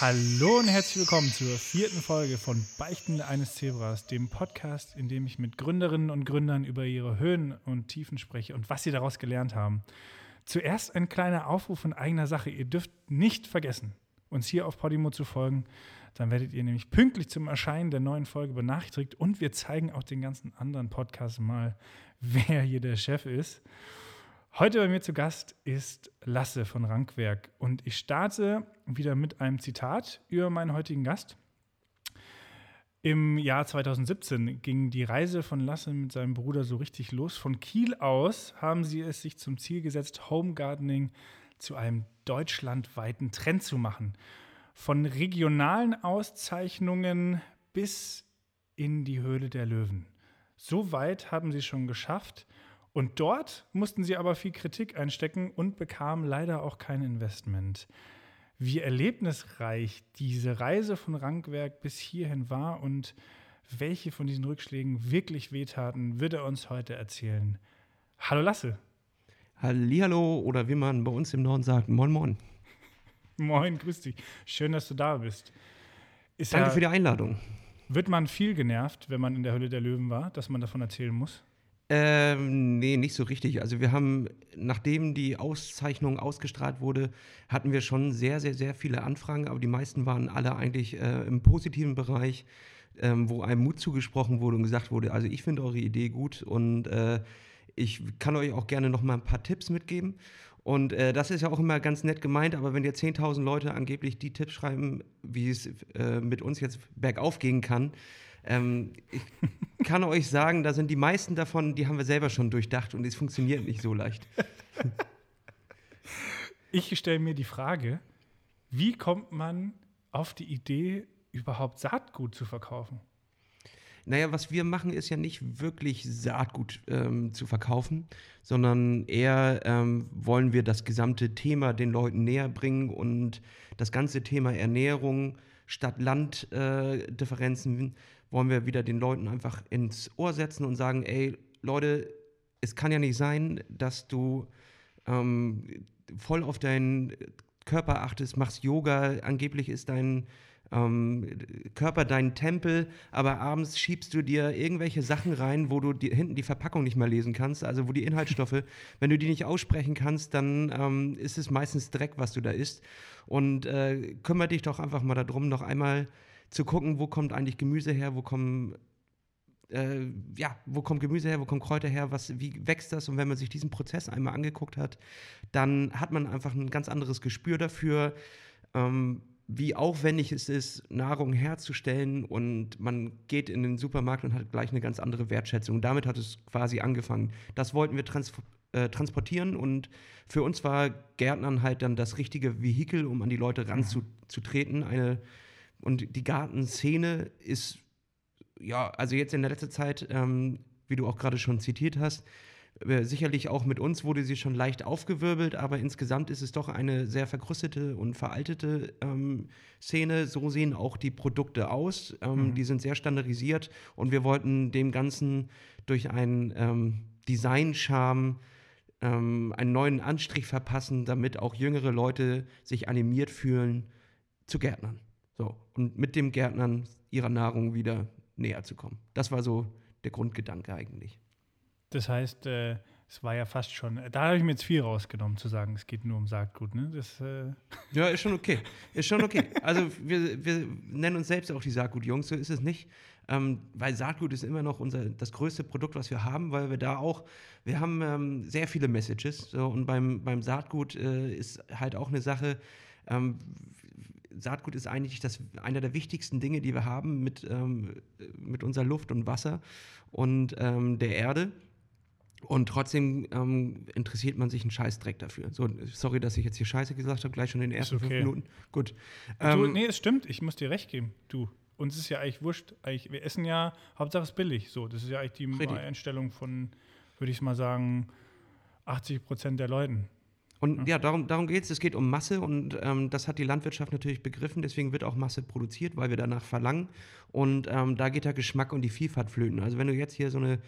Hallo und herzlich willkommen zur vierten Folge von Beichten eines Zebras, dem Podcast, in dem ich mit Gründerinnen und Gründern über ihre Höhen und Tiefen spreche und was sie daraus gelernt haben. Zuerst ein kleiner Aufruf in eigener Sache. Ihr dürft nicht vergessen, uns hier auf Podimo zu folgen. Dann werdet ihr nämlich pünktlich zum Erscheinen der neuen Folge benachrichtigt und wir zeigen auch den ganzen anderen Podcasts mal, wer hier der Chef ist. Heute bei mir zu Gast ist Lasse von Rankwerk und ich starte wieder mit einem Zitat über meinen heutigen Gast. Im Jahr 2017 ging die Reise von Lasse mit seinem Bruder so richtig los. Von Kiel aus haben sie es sich zum Ziel gesetzt, Home Gardening zu einem deutschlandweiten Trend zu machen. Von regionalen Auszeichnungen bis in die Höhle der Löwen. So weit haben sie schon geschafft. Und dort mussten sie aber viel Kritik einstecken und bekamen leider auch kein Investment. Wie erlebnisreich diese Reise von Rankwerk bis hierhin war und welche von diesen Rückschlägen wirklich wehtaten, wird er uns heute erzählen. Hallo Lasse. Hallihallo oder wie man bei uns im Norden sagt, moin moin. Moin, grüß dich. Schön, dass du da bist. Ist Danke ja, für die Einladung. Wird man viel genervt, wenn man in der Hölle der Löwen war, dass man davon erzählen muss? Ähm, nee, nicht so richtig. Also wir haben, nachdem die Auszeichnung ausgestrahlt wurde, hatten wir schon sehr, sehr, sehr viele Anfragen, aber die meisten waren alle eigentlich äh, im positiven Bereich, ähm, wo einem Mut zugesprochen wurde und gesagt wurde, also ich finde eure Idee gut und äh, ich kann euch auch gerne noch mal ein paar Tipps mitgeben. Und äh, das ist ja auch immer ganz nett gemeint, aber wenn dir 10.000 Leute angeblich die Tipps schreiben, wie es äh, mit uns jetzt bergauf gehen kann, ähm, ich kann euch sagen, da sind die meisten davon, die haben wir selber schon durchdacht und es funktioniert nicht so leicht. Ich stelle mir die Frage, wie kommt man auf die Idee, überhaupt Saatgut zu verkaufen? Naja, was wir machen, ist ja nicht wirklich Saatgut ähm, zu verkaufen, sondern eher ähm, wollen wir das gesamte Thema den Leuten näher bringen und das ganze Thema Ernährung, Stadt-Land-Differenzen wollen wir wieder den Leuten einfach ins Ohr setzen und sagen, ey, Leute, es kann ja nicht sein, dass du ähm, voll auf deinen Körper achtest, machst Yoga, angeblich ist dein ähm, Körper dein Tempel, aber abends schiebst du dir irgendwelche Sachen rein, wo du die, hinten die Verpackung nicht mehr lesen kannst, also wo die Inhaltsstoffe, wenn du die nicht aussprechen kannst, dann ähm, ist es meistens Dreck, was du da isst. Und äh, kümmere dich doch einfach mal darum, noch einmal zu gucken, wo kommt eigentlich Gemüse her, wo kommen äh, ja, wo kommt Gemüse her, wo kommen Kräuter her, was, wie wächst das? Und wenn man sich diesen Prozess einmal angeguckt hat, dann hat man einfach ein ganz anderes Gespür dafür, ähm, wie aufwendig es ist, Nahrung herzustellen. Und man geht in den Supermarkt und hat gleich eine ganz andere Wertschätzung. Damit hat es quasi angefangen. Das wollten wir trans äh, transportieren und für uns war Gärtnern halt dann das richtige Vehikel, um an die Leute ranzutreten. Eine und die Gartenszene ist, ja, also jetzt in der letzten Zeit, ähm, wie du auch gerade schon zitiert hast, äh, sicherlich auch mit uns wurde sie schon leicht aufgewirbelt, aber insgesamt ist es doch eine sehr verkrustete und veraltete ähm, Szene. So sehen auch die Produkte aus. Ähm, mhm. Die sind sehr standardisiert und wir wollten dem Ganzen durch einen ähm, Design-Charme ähm, einen neuen Anstrich verpassen, damit auch jüngere Leute sich animiert fühlen zu Gärtnern. So, und mit dem Gärtnern ihrer Nahrung wieder näher zu kommen. Das war so der Grundgedanke eigentlich. Das heißt, äh, es war ja fast schon, da habe ich mir jetzt viel rausgenommen, zu sagen, es geht nur um Saatgut. Ne? Das, äh ja, ist schon okay. Ist schon okay. Also wir, wir nennen uns selbst auch die Saatgut-Jungs, so ist es nicht. Ähm, weil Saatgut ist immer noch unser, das größte Produkt, was wir haben, weil wir da auch, wir haben ähm, sehr viele Messages. So, und beim, beim Saatgut äh, ist halt auch eine Sache, ähm, Saatgut ist eigentlich das, einer der wichtigsten Dinge, die wir haben mit, ähm, mit unserer Luft und Wasser und ähm, der Erde. Und trotzdem ähm, interessiert man sich einen Scheißdreck dafür. So, sorry, dass ich jetzt hier Scheiße gesagt habe, gleich schon in den ersten okay. fünf Minuten. Gut. du, ähm, nee, es stimmt, ich muss dir recht geben. Du, uns ist ja eigentlich wurscht. Eigentlich, wir essen ja, Hauptsache es ist billig. So, das ist ja eigentlich die. Einstellung von, würde ich mal sagen, 80 Prozent der Leuten. Und ja, darum, darum geht es. Es geht um Masse und ähm, das hat die Landwirtschaft natürlich begriffen. Deswegen wird auch Masse produziert, weil wir danach verlangen. Und ähm, da geht der Geschmack und die Vielfalt flöten. Also wenn du jetzt hier so eine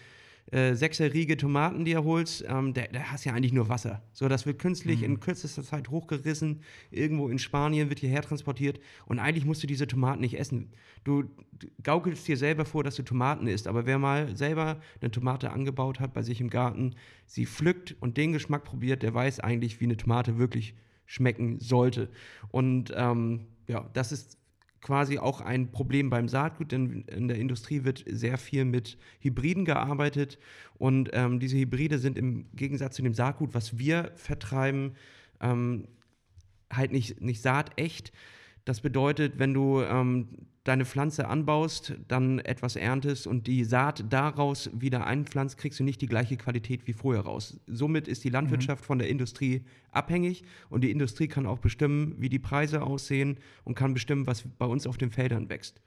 äh, sechserriege Tomaten, die er holst, ähm, der, der hast ja eigentlich nur Wasser. So, das wird künstlich Mhm. in kürzester Zeit hochgerissen, irgendwo in Spanien wird hierher transportiert und eigentlich musst du diese Tomaten nicht essen. Du, du gaukelst dir selber vor, dass du Tomaten isst, aber wer mal selber eine Tomate angebaut hat bei sich im Garten, sie pflückt und den Geschmack probiert, der weiß eigentlich, wie eine Tomate wirklich schmecken sollte. Und ähm, ja, das ist quasi auch ein Problem beim Saatgut, denn in der Industrie wird sehr viel mit Hybriden gearbeitet und ähm, diese Hybride sind im Gegensatz zu dem Saatgut, was wir vertreiben, ähm, halt nicht, nicht saatecht. Das bedeutet, wenn du ähm, deine Pflanze anbaust, dann etwas erntest und die Saat daraus wieder einpflanzt, kriegst du nicht die gleiche Qualität wie vorher raus. Somit ist die Landwirtschaft von der Industrie abhängig und die Industrie kann auch bestimmen, wie die Preise aussehen und kann bestimmen, was bei uns auf den Feldern wächst.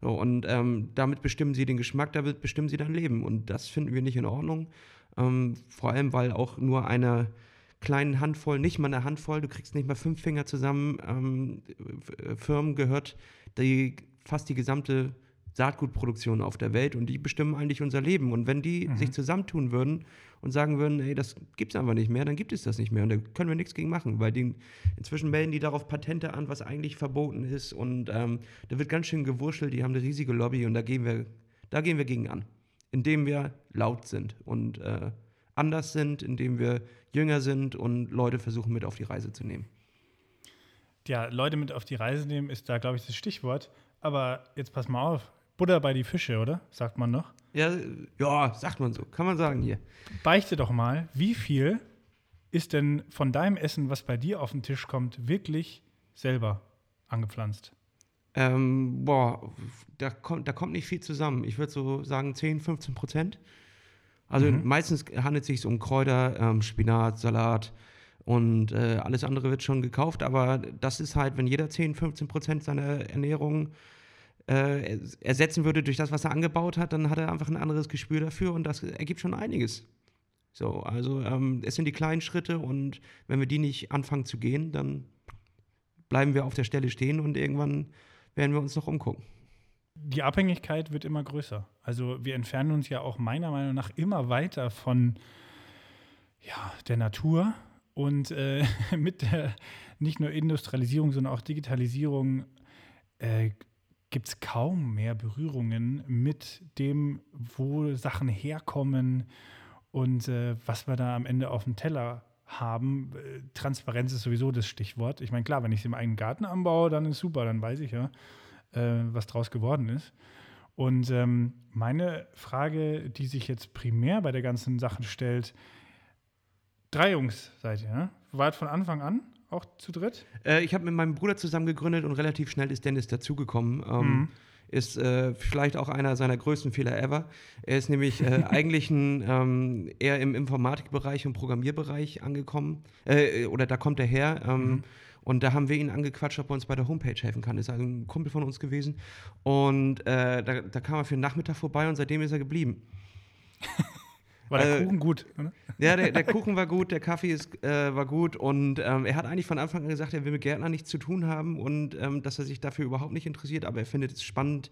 So, und ähm, damit bestimmen sie den Geschmack, damit bestimmen sie dein Leben. Und das finden wir nicht in Ordnung. Ähm, vor allem, weil auch nur eine kleinen Handvoll, nicht mal eine Handvoll, du kriegst nicht mal fünf Finger zusammen, ähm, Firmen gehört die fast die gesamte Saatgutproduktion auf der Welt und die bestimmen eigentlich unser Leben. Und wenn die sich zusammentun würden und sagen würden, ey, das gibt es einfach nicht mehr, dann gibt es das nicht mehr. Und da können wir nichts gegen machen, weil die, inzwischen melden die darauf Patente an, was eigentlich verboten ist. Und ähm, da wird ganz schön gewurschtelt, die haben eine riesige Lobby und da gehen wir, da gehen wir gegen an. Indem wir laut sind und äh, anders sind, indem wir jünger sind und Leute versuchen mit auf die Reise zu nehmen. Ja, Leute mit auf die Reise nehmen ist da, glaube ich, das Stichwort. Aber jetzt pass mal auf. Butter bei die Fische, oder? Sagt man noch. Ja, ja, sagt man so, kann man sagen hier. Beichte doch mal, wie viel ist denn von deinem Essen, was bei dir auf den Tisch kommt, wirklich selber angepflanzt? Ähm, boah, da kommt, da kommt nicht viel zusammen. Ich würde so sagen 10, 15 Prozent. Also Mhm. meistens handelt es sich um Kräuter, ähm, Spinat, Salat und äh, alles andere wird schon gekauft. Aber das ist halt, wenn jeder 10, 15 Prozent seiner Ernährung äh, ersetzen würde durch das, was er angebaut hat, dann hat er einfach ein anderes Gespür dafür und das ergibt schon einiges. So, also ähm, es sind die kleinen Schritte und wenn wir die nicht anfangen zu gehen, dann bleiben wir auf der Stelle stehen und irgendwann werden wir uns noch umgucken. Die Abhängigkeit wird immer größer. Also wir entfernen uns ja auch meiner Meinung nach immer weiter von ja, der Natur und äh, mit der nicht nur Industrialisierung, sondern auch Digitalisierung äh, gibt es kaum mehr Berührungen mit dem, wo Sachen herkommen und äh, was wir da am Ende auf dem Teller haben. Transparenz ist sowieso das Stichwort. Ich meine, klar, wenn ich es im eigenen Garten anbaue, dann ist super, dann weiß ich ja, äh, was draus geworden ist. Und ähm, meine Frage, die sich jetzt primär bei der ganzen Sache stellt, drei Jungs seid ihr, ne? Wart von Anfang an auch zu dritt? Äh, ich habe mit meinem Bruder zusammen gegründet und relativ schnell ist Dennis dazugekommen. Ähm, Mhm. Ist äh, vielleicht auch einer seiner größten Fehler ever. Er ist nämlich äh, eigentlich ein, ähm, eher im Informatikbereich und Programmierbereich angekommen. Äh, oder da kommt er her. Ähm, Mhm. Und da haben wir ihn angequatscht, ob er uns bei der Homepage helfen kann. Ist also ein Kumpel von uns gewesen. Und äh, da, da kam er für den Nachmittag vorbei und seitdem ist er geblieben. War der Äh, Kuchen gut? Oder? Ja, der, der Kuchen war gut, der Kaffee ist, äh, war gut und ähm, er hat eigentlich von Anfang an gesagt, er will mit Gärtner nichts zu tun haben und ähm, dass er sich dafür überhaupt nicht interessiert, aber er findet es spannend,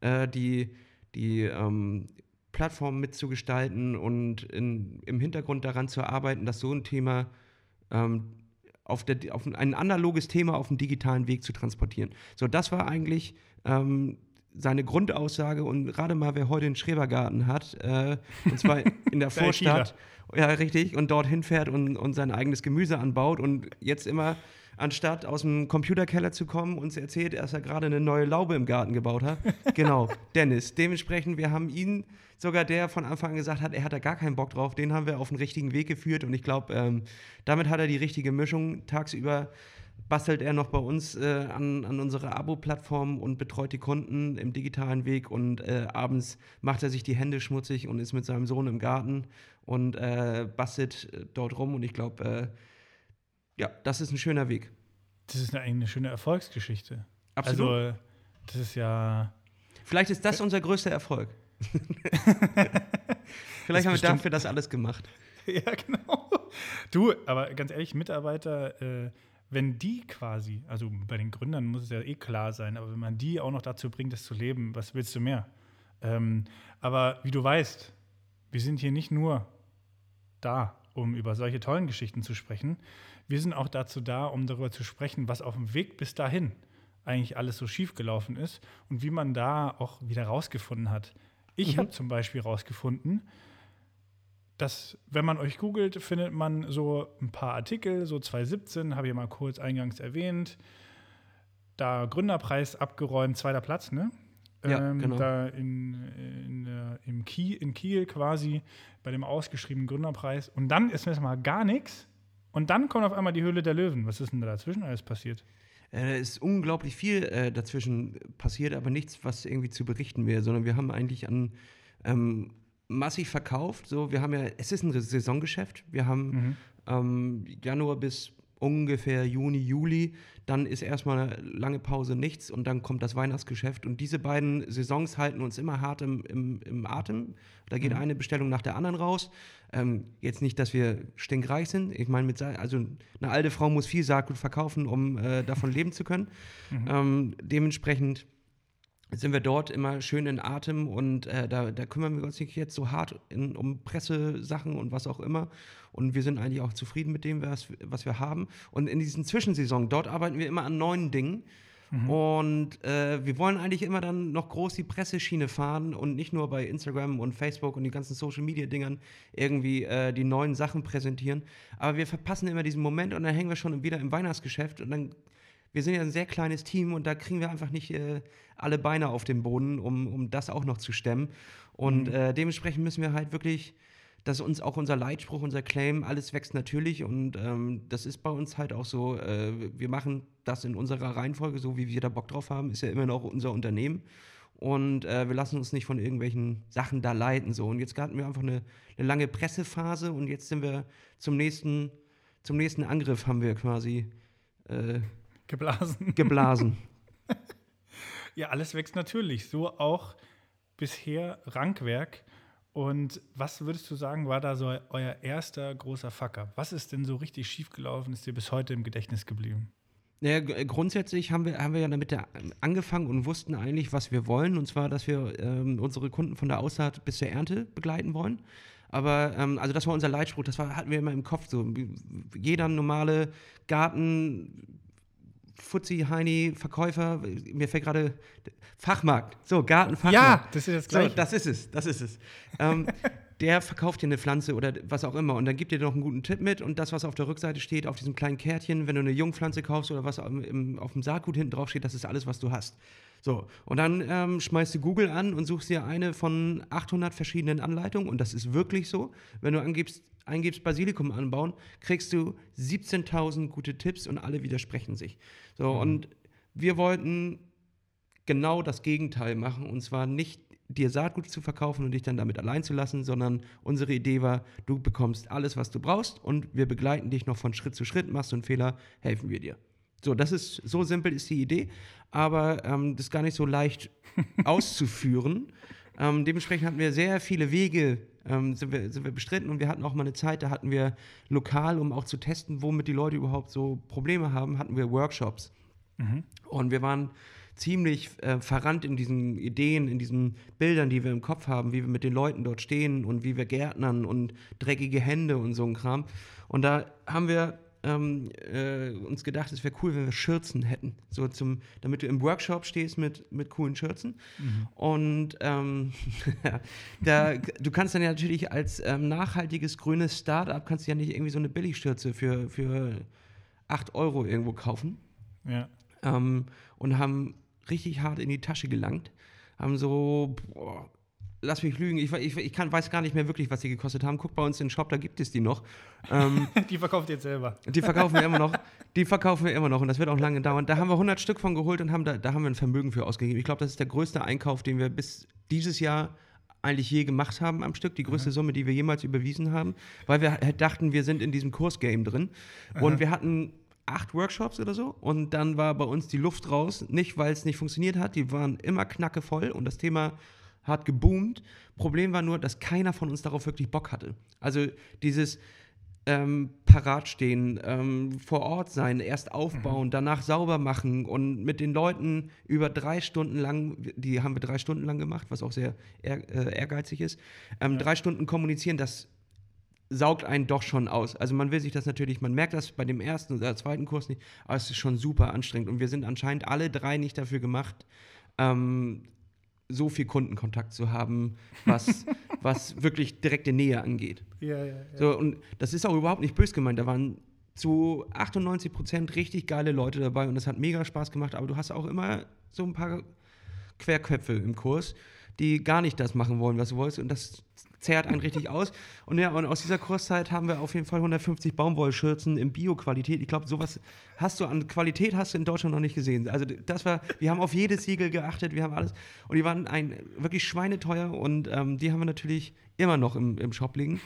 äh, die, die ähm, Plattform mitzugestalten und in, im Hintergrund daran zu arbeiten, dass so ein Thema ähm, auf, der, auf ein analoges Thema auf dem digitalen Weg zu transportieren. So, das war eigentlich ähm, seine Grundaussage und gerade mal, wer heute einen Schrebergarten hat, äh, und zwar in der Vorstadt, ja, richtig, und dorthin fährt und, und sein eigenes Gemüse anbaut und jetzt immer anstatt aus dem Computerkeller zu kommen, uns erzählt, dass er gerade eine neue Laube im Garten gebaut hat. genau, Dennis. Dementsprechend, wir haben ihn, sogar der von Anfang an gesagt hat, er hat da gar keinen Bock drauf, den haben wir auf den richtigen Weg geführt und ich glaube, ähm, damit hat er die richtige Mischung. Tagsüber bastelt er noch bei uns äh, an, an unserer Abo-Plattform und betreut die Kunden im digitalen Weg und äh, abends macht er sich die Hände schmutzig und ist mit seinem Sohn im Garten und äh, bastelt äh, dort rum und ich glaube, äh, ja, das ist ein schöner Weg. Das ist eine, eine schöne Erfolgsgeschichte. Absolut. Also, das ist ja. Vielleicht ist das unser größter Erfolg. Vielleicht haben wir dafür das alles gemacht. ja, genau. Du, aber ganz ehrlich, Mitarbeiter, äh, wenn die quasi, also bei den Gründern muss es ja eh klar sein, aber wenn man die auch noch dazu bringt, das zu leben, was willst du mehr? Ähm, aber wie du weißt, wir sind hier nicht nur da, um über solche tollen Geschichten zu sprechen. Wir sind auch dazu da, um darüber zu sprechen, was auf dem Weg bis dahin eigentlich alles so schief gelaufen ist und wie man da auch wieder rausgefunden hat. Ich Mhm. habe zum Beispiel rausgefunden, dass, wenn man euch googelt, findet man so ein paar Artikel, so 2017, habe ich mal kurz eingangs erwähnt. Da Gründerpreis abgeräumt, zweiter Platz, ne? Ja, genau. Da in, in, im Kiel, in Kiel quasi bei dem ausgeschriebenen Gründerpreis. Und dann ist mir mal gar nichts. Und dann kommt auf einmal die Höhle der Löwen. Was ist denn da dazwischen alles passiert? Äh, ist unglaublich viel äh, dazwischen passiert, aber nichts, was irgendwie zu berichten wäre, sondern wir haben eigentlich an ähm, massiv verkauft. So, wir haben ja, es ist ein Saisongeschäft. Wir haben Mhm. ähm, Januar bis ungefähr Juni, Juli. Dann ist erstmal eine lange Pause nichts und dann kommt das Weihnachtsgeschäft. Und diese beiden Saisons halten uns immer hart im, im, im Atem. Da geht eine Bestellung nach der anderen raus. Ähm, jetzt nicht, dass wir stinkreich sind. Ich meine, mit also eine alte Frau muss viel Saatgut verkaufen, um äh, davon leben zu können. Ähm, dementsprechend sind wir dort immer schön in Atem und äh, da, da kümmern wir uns nicht jetzt so hart in, um Pressesachen und was auch immer. Und wir sind eigentlich auch zufrieden mit dem, was, was wir haben. Und in diesen Zwischensaison, dort arbeiten wir immer an neuen Dingen. Und äh, wir wollen eigentlich immer dann noch groß die Presseschiene fahren und nicht nur bei Instagram und Facebook und die ganzen Social-Media-Dingern irgendwie äh, die neuen Sachen präsentieren. Aber wir verpassen immer diesen Moment und dann hängen wir schon wieder im Weihnachtsgeschäft und dann wir sind ja ein sehr kleines Team und da kriegen wir einfach nicht äh, alle Beine auf den Boden, um, um das auch noch zu stemmen. Und äh, dementsprechend müssen wir halt wirklich, das ist uns auch unser Leitspruch, unser Claim, alles wächst natürlich und ähm, das ist bei uns halt auch so, äh, wir machen das in unserer Reihenfolge, so wie wir da Bock drauf haben, ist ja immer noch unser Unternehmen. Und äh, wir lassen uns nicht von irgendwelchen Sachen da leiten. So. Und jetzt hatten wir einfach eine, eine lange Pressephase und jetzt sind wir zum nächsten, zum nächsten Angriff haben wir quasi äh, Geblasen. geblasen. Ja, alles wächst natürlich. So auch bisher Rankwerk. Und was würdest du sagen, war da so euer erster großer Fucker? Was ist denn so richtig schiefgelaufen, ist dir bis heute im Gedächtnis geblieben? Naja, g- grundsätzlich haben wir, haben wir ja damit angefangen und wussten eigentlich, was wir wollen. Und zwar, dass wir ähm, unsere Kunden von der Aussaat bis zur Ernte begleiten wollen. Aber, ähm, also das war unser Leitspruch, das war, hatten wir immer im Kopf. So. Jeder normale Garten, Fuzzi, Heini, Verkäufer, mir fällt gerade Fachmarkt. So, Gartenfachmarkt. das ist das So, Gleiche. das ist es, das ist es. ähm, der verkauft dir eine Pflanze oder was auch immer und dann gibt dir noch einen guten Tipp mit und das, was auf der Rückseite steht, auf diesem kleinen Kärtchen, wenn du eine Jungpflanze kaufst oder was auf dem Saatgut hinten drauf steht, das ist alles, was du hast. So, und dann ähm, schmeißt du Google an und suchst dir eine von 800 verschiedenen Anleitungen und das ist wirklich so. Wenn du angibst, eingibst Basilikum anbauen, kriegst du 17.000 gute Tipps und alle widersprechen sich. So, und wir wollten genau das Gegenteil machen. Und zwar nicht dir Saatgut zu verkaufen und dich dann damit allein zu lassen, sondern unsere Idee war, du bekommst alles, was du brauchst und wir begleiten dich noch von Schritt zu Schritt. Machst du einen Fehler, helfen wir dir. So, das ist, so simpel ist die Idee, aber ähm, das ist gar nicht so leicht auszuführen. Ähm, dementsprechend hatten wir sehr viele Wege, ähm, sind, wir, sind wir bestritten und wir hatten auch mal eine Zeit, da hatten wir lokal, um auch zu testen, womit die Leute überhaupt so Probleme haben, hatten wir Workshops. Und wir waren ziemlich äh, verrannt in diesen Ideen, in diesen Bildern, die wir im Kopf haben, wie wir mit den Leuten dort stehen und wie wir gärtnern und dreckige Hände und so ein Kram. Und da haben wir ähm, äh, uns gedacht, es wäre cool, wenn wir Schürzen hätten. So zum, damit du im Workshop stehst mit, mit coolen Schürzen. Und ähm, da, du kannst dann ja natürlich als ähm, nachhaltiges grünes Startup kannst du ja nicht irgendwie so eine Billigschürze für, für 8 Euro irgendwo kaufen Ja. ähm, und haben richtig hart in die Tasche gelangt. Haben so, boah, lass mich lügen, ich, ich, ich kann, weiß gar nicht mehr wirklich, was die gekostet haben. Guck bei uns in den Shop, da gibt es die noch. Ähm, Die verkauft ihr jetzt selber. die verkaufen wir immer noch. Die verkaufen wir immer noch und das wird auch lange dauern. Da haben wir 100 Stück von geholt und haben da, da haben wir ein Vermögen für ausgegeben. Ich glaube, das ist der größte Einkauf, den wir bis dieses Jahr eigentlich je gemacht haben am Stück, die größte Summe, die wir jemals überwiesen haben, weil wir halt dachten, wir sind in diesem Kursgame drin. Und wir hatten acht Workshops oder so und dann war bei uns die Luft raus. Nicht, weil es nicht funktioniert hat, die waren immer knackevoll und das Thema hat geboomt. Problem war nur, dass keiner von uns darauf wirklich Bock hatte. Also dieses, ähm, parat stehen, ähm, vor Ort sein, erst aufbauen, mhm. danach sauber machen und mit den Leuten über drei Stunden lang, die haben wir drei Stunden lang gemacht, was auch sehr ehr, äh, ehrgeizig ist, ähm, ja. drei Stunden kommunizieren, das saugt einen doch schon aus. Also man will sich das natürlich, man merkt das bei dem ersten oder zweiten Kurs nicht, aber es ist schon super anstrengend und wir sind anscheinend alle drei nicht dafür gemacht, ähm, so viel Kundenkontakt zu haben, was, was wirklich direkte Nähe angeht. Ja, ja, ja. So, und das ist auch überhaupt nicht bös gemeint. Da waren zu 98 Prozent richtig geile Leute dabei und das hat mega Spaß gemacht, aber du hast auch immer so ein paar Querköpfe im Kurs, die gar nicht das machen wollen, was du wolltest und das zehrt einen richtig aus. Und ja, und aus dieser Kurszeit haben wir auf jeden Fall 150 Baumwollschürzen in Bio-Qualität. Ich glaube, sowas hast du an Qualität hast du in Deutschland noch nicht gesehen. Also das war, wir haben auf jedes Siegel geachtet, wir haben alles. Und die waren ein, wirklich schweineteuer und ähm, die haben wir natürlich immer noch im, im Shop liegen.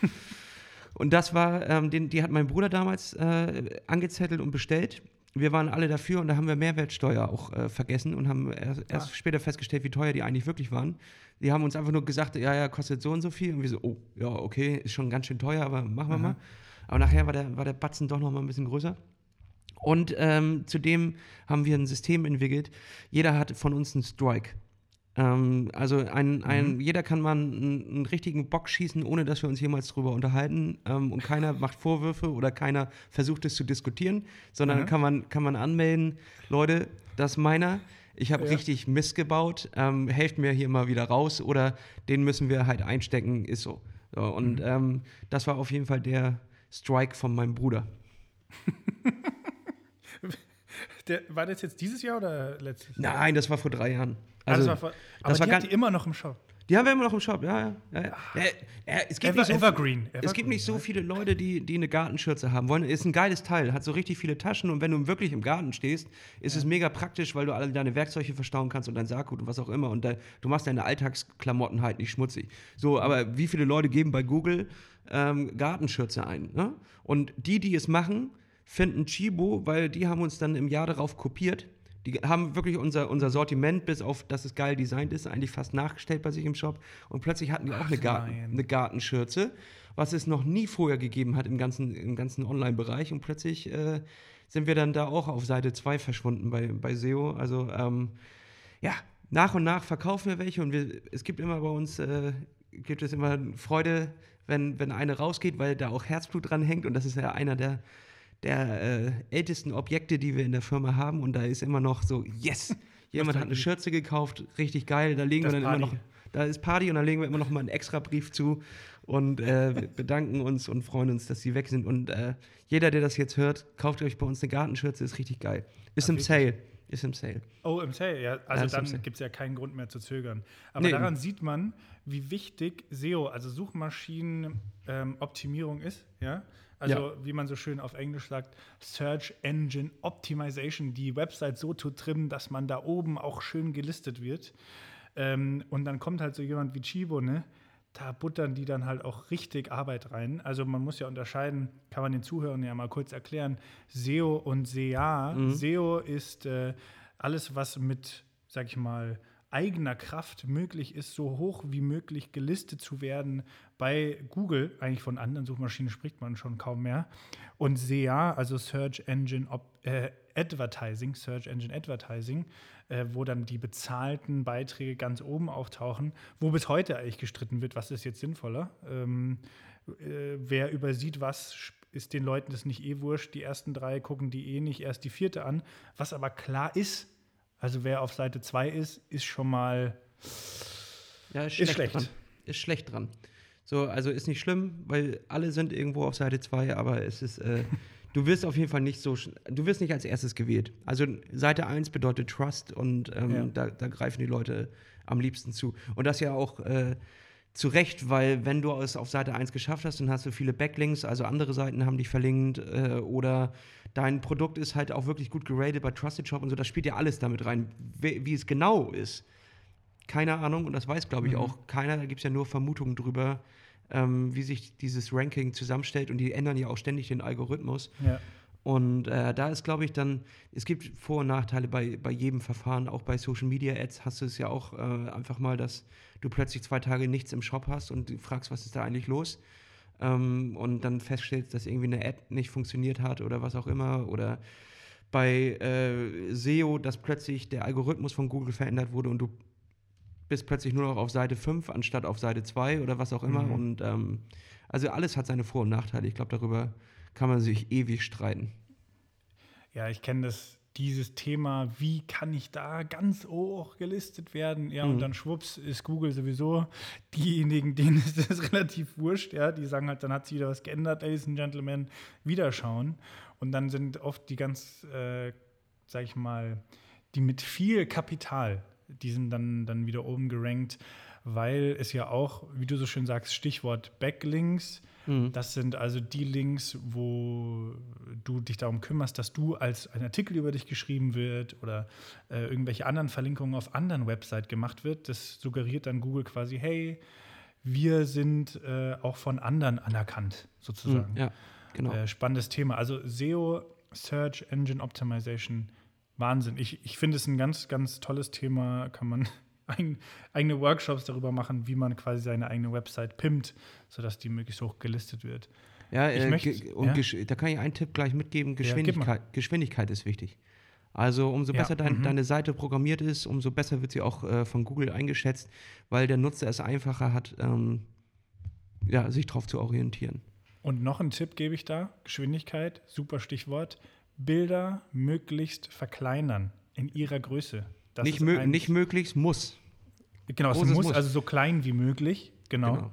Und das war, ähm, den, die hat mein Bruder damals äh, angezettelt und bestellt wir waren alle dafür und da haben wir Mehrwertsteuer auch äh, vergessen und haben erst, erst, später festgestellt, wie teuer die eigentlich wirklich waren. Die haben uns einfach nur gesagt, ja, ja, kostet so und so viel. Und wir so, oh, ja, okay, ist schon ganz schön teuer, aber machen wir Aha. mal. Aber nachher war der, war der Batzen doch noch mal ein bisschen größer. Und ähm, zudem haben wir ein System entwickelt. Jeder hat von uns einen Strike. Ähm, also ein, ein, mhm. jeder kann mal einen, einen, richtigen Bock schießen, ohne dass wir uns jemals darüber unterhalten. Ähm, und keiner macht Vorwürfe oder keiner versucht es zu diskutieren, sondern mhm. kann, man, kann man anmelden, Leute, das ist meiner. Ich habe ja. richtig Mist gebaut, ähm, helft mir hier mal wieder raus oder den müssen wir halt einstecken, ist so. so und mhm. Ähm, das war auf jeden Fall der Strike von meinem Bruder. Der, war das jetzt dieses Jahr oder letztes Jahr? Nein, das war vor drei Jahren. Also, das war vor, aber das die war die immer noch im Shop. Die haben wir immer noch im Shop, ja, ja. ja, ja. es gibt Ever, nicht so Evergreen. Evergreen. Es gibt nicht so viele Leute, die, die eine Gartenschürze haben wollen. Ist ein geiles Teil, hat so richtig viele Taschen und wenn du wirklich im Garten stehst, ist ja. es mega praktisch, weil du alle deine Werkzeuge verstauen kannst und dein Saatgut und was auch immer und da, du machst deine Alltagsklamotten halt nicht schmutzig. So, aber wie viele Leute geben bei Google ähm, Gartenschürze ein? Ne? Und die, die es machen, finden Chibo, weil die haben uns dann im Jahr darauf kopiert die haben wirklich unser, unser Sortiment, bis auf dass es geil designt ist, eigentlich fast nachgestellt bei sich im Shop. Und plötzlich hatten die auch Ach, eine, Garten, eine Gartenschürze, was es noch nie vorher gegeben hat im ganzen, im ganzen Online-Bereich. Und plötzlich äh, sind wir dann da auch auf Seite 2 verschwunden bei, bei SEO. Also ähm, ja, nach und nach verkaufen wir welche und wir, es gibt immer bei uns, äh, gibt es immer Freude, wenn, wenn eine rausgeht, weil da auch Herzblut dran hängt und das ist ja einer der der äh, ältesten Objekte, die wir in der Firma haben. Und da ist immer noch so, yes, jemand hat eine Schürze gekauft, richtig geil. Da legen das wir dann Party. immer noch, da ist Party und da legen wir immer noch mal einen extra Brief zu und äh, bedanken uns und freuen uns, dass sie weg sind. Und äh, jeder, der das jetzt hört, kauft euch bei uns eine Gartenschürze, ist richtig geil. Ist Ach, im Sale. Ist im Sale. Oh, im Sale, ja. Also ja, dann gibt es ja keinen Grund mehr zu zögern. Aber nee. daran sieht man, wie wichtig SEO, also Suchmaschinenoptimierung ähm, ist, ja. Also, ja. wie man so schön auf Englisch sagt, Search Engine Optimization, die Website so zu trimmen, dass man da oben auch schön gelistet wird. Ähm, und dann kommt halt so jemand wie Chibo, ne? Da buttern die dann halt auch richtig Arbeit rein. Also man muss ja unterscheiden, kann man den Zuhörern ja mal kurz erklären, SEO und SEA. Mhm. SEO ist äh, alles, was mit, sag ich mal, eigener Kraft möglich ist, so hoch wie möglich gelistet zu werden bei Google. Eigentlich von anderen Suchmaschinen spricht man schon kaum mehr. Und SEA, also Search Engine äh, Advertising, Search Engine Advertising, äh, wo dann die bezahlten Beiträge ganz oben auftauchen, wo bis heute eigentlich gestritten wird, was ist jetzt sinnvoller. Ähm, äh, wer übersieht was, ist den Leuten das nicht eh wurscht. Die ersten drei gucken die eh nicht erst die vierte an. Was aber klar ist, also wer auf Seite 2 ist, ist schon mal ja, ist schlecht. Ist schlecht. Dran. Ist schlecht dran. So, also ist nicht schlimm, weil alle sind irgendwo auf Seite 2, aber es ist, äh, du wirst auf jeden Fall nicht so, du wirst nicht als erstes gewählt. Also Seite 1 bedeutet Trust und ähm, ja. da, da, greifen die Leute am liebsten zu. Und das ja auch äh, zu Recht, weil wenn du es auf Seite 1 geschafft hast, dann hast du viele Backlinks, also andere Seiten haben dich verlinkt äh, oder dein Produkt ist halt auch wirklich gut geratet bei Trusted Shop und so, das spielt ja alles damit rein. Wie, wie es genau ist, keine Ahnung und das weiß, glaube ich, mhm. auch keiner. Da gibt es ja nur Vermutungen drüber, ähm, wie sich dieses Ranking zusammenstellt und die ändern ja auch ständig den Algorithmus. Ja. Und äh, da ist, glaube ich, dann, es gibt Vor- und Nachteile bei, bei jedem Verfahren, auch bei Social Media Ads hast du es ja auch äh, einfach mal, dass du plötzlich zwei Tage nichts im Shop hast und du fragst, was ist da eigentlich los? ähm, und dann feststellst, dass irgendwie eine Ad nicht funktioniert hat oder was auch immer oder bei äh, SEO, dass plötzlich der Algorithmus von Google verändert wurde und du bist plötzlich nur noch auf Seite 5 anstatt auf Seite 2 oder was auch immer. Mhm. Und ähm, also alles hat seine Vor- und Nachteile. Ich glaube, darüber kann man sich ewig streiten. Ja, ich kenne das, dieses Thema, wie kann ich da ganz hoch gelistet werden? Ja, und Mhm. dann schwupps ist Google sowieso diejenigen, denen ist das relativ wurscht, ja, die sagen halt, dann hat sich wieder was geändert, Ladies and Gentlemen, wieder schauen. Und dann sind oft die ganz, äh, sag ich mal, die mit viel Kapital, die sind dann, dann wieder oben gerankt, weil es ja auch, wie du so schön sagst, Stichwort Backlinks, Mhm. das sind also die Links, wo du dich darum kümmerst, dass du als ein Artikel über dich geschrieben wird oder äh, irgendwelche anderen Verlinkungen auf anderen Website gemacht wird. Das suggeriert dann Google quasi, hey, wir sind äh, auch von anderen anerkannt, sozusagen. Ja, genau. Äh, spannendes Thema. Also SEO, Search Engine Optimization, Wahnsinn. Ich, ich finde es ein ganz, ganz tolles Thema. Kann man eigene Workshops darüber machen, wie man quasi seine eigene Website pimmt, sodass die möglichst hoch gelistet wird. Ja, Ich äh, möchte- und ja. da kann ich einen Tipp gleich mitgeben: gib mal. Geschwindigkeit, Geschwindigkeit ist wichtig. Also umso Ja, besser dein, mhm. deine Seite programmiert ist, umso besser wird sie auch äh, von Google eingeschätzt, weil der Nutzer es einfacher hat, ähm, ja, sich darauf zu orientieren. Und noch ein Tipp gebe ich da: Geschwindigkeit, super Stichwort. Bilder möglichst verkleinern in ihrer Größe. Das nicht, mö nicht möglichst, muss. Genau, es muss, Muss. also so klein wie möglich, genau. Genau.